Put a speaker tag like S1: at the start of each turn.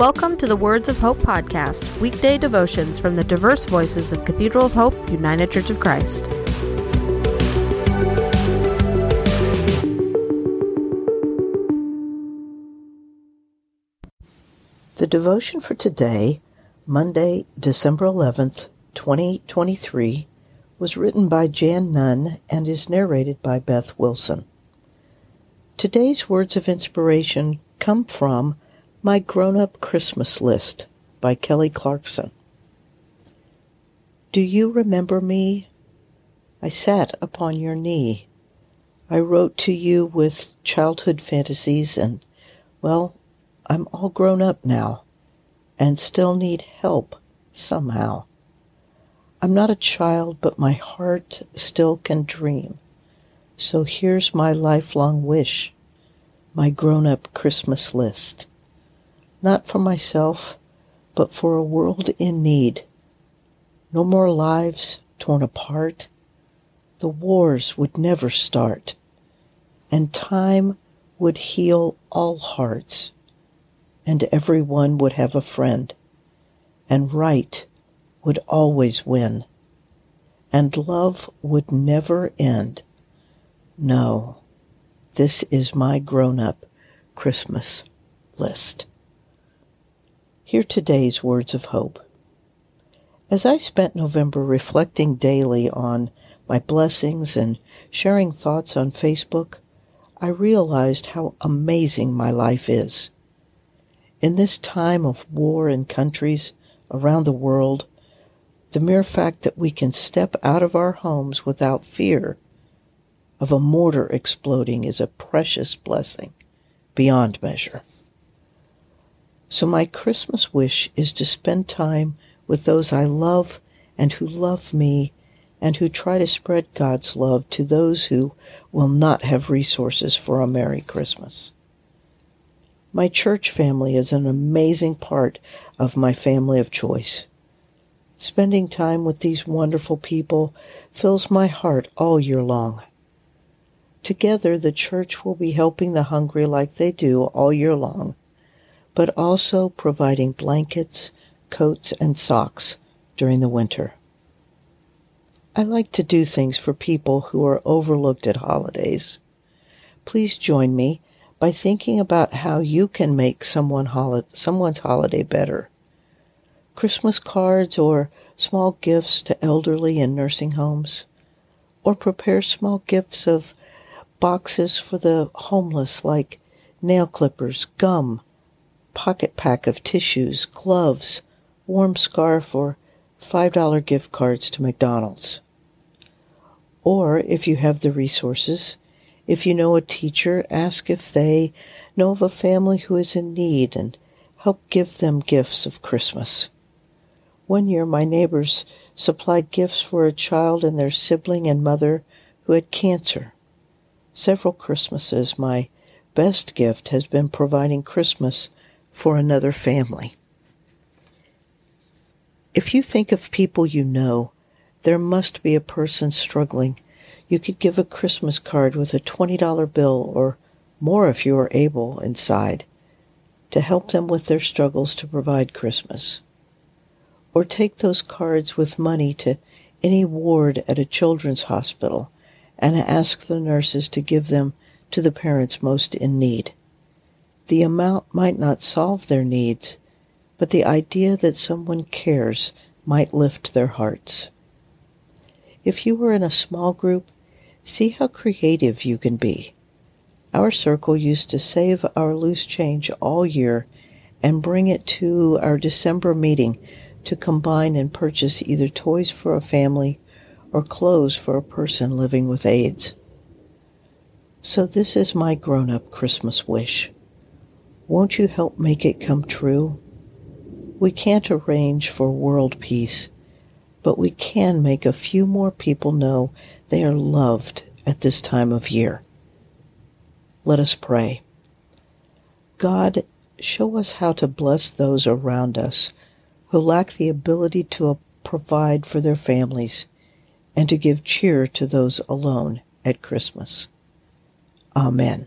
S1: Welcome to the Words of Hope podcast, weekday devotions from the diverse voices of Cathedral of Hope, United Church of Christ.
S2: The devotion for today, Monday, December 11th, 2023, was written by Jan Nunn and is narrated by Beth Wilson. Today's words of inspiration come from My Grown Up Christmas List by Kelly Clarkson. Do you remember me? I sat upon your knee. I wrote to you with childhood fantasies, and, well, I'm all grown up now and still need help somehow. I'm not a child, but my heart still can dream. So here's my lifelong wish, my grown up Christmas list not for myself, but for a world in need. No more lives torn apart. The wars would never start, and time would heal all hearts, and everyone would have a friend, and right would always win, and love would never end. No, this is my grown up Christmas list. Hear today's words of hope. As I spent November reflecting daily on my blessings and sharing thoughts on Facebook, I realized how amazing my life is. In this time of war in countries around the world, the mere fact that we can step out of our homes without fear of a mortar exploding is a precious blessing beyond measure. So my Christmas wish is to spend time with those I love and who love me and who try to spread God's love to those who will not have resources for a Merry Christmas. My church family is an amazing part of my family of choice. Spending time with these wonderful people fills my heart all year long. Together, the church will be helping the hungry like they do all year long but also providing blankets, coats, and socks during the winter. I like to do things for people who are overlooked at holidays. Please join me by thinking about how you can make someone hol- someone's holiday better. Christmas cards or small gifts to elderly in nursing homes, or prepare small gifts of boxes for the homeless like nail clippers, gum, pocket pack of tissues, gloves, warm scarf, or $5 gift cards to McDonald's. Or, if you have the resources, if you know a teacher, ask if they know of a family who is in need and help give them gifts of Christmas. One year, my neighbors supplied gifts for a child and their sibling and mother who had cancer. Several Christmases, my best gift has been providing Christmas for another family. If you think of people you know, there must be a person struggling. You could give a Christmas card with a $20 bill or more if you are able inside to help them with their struggles to provide Christmas. Or take those cards with money to any ward at a children's hospital and ask the nurses to give them to the parents most in need. The amount might not solve their needs, but the idea that someone cares might lift their hearts. If you were in a small group, see how creative you can be. Our circle used to save our loose change all year and bring it to our December meeting to combine and purchase either toys for a family or clothes for a person living with AIDS. So this is my grown up Christmas wish. Won't you help make it come true? We can't arrange for world peace, but we can make a few more people know they are loved at this time of year. Let us pray. God, show us how to bless those around us who lack the ability to provide for their families and to give cheer to those alone at Christmas. Amen.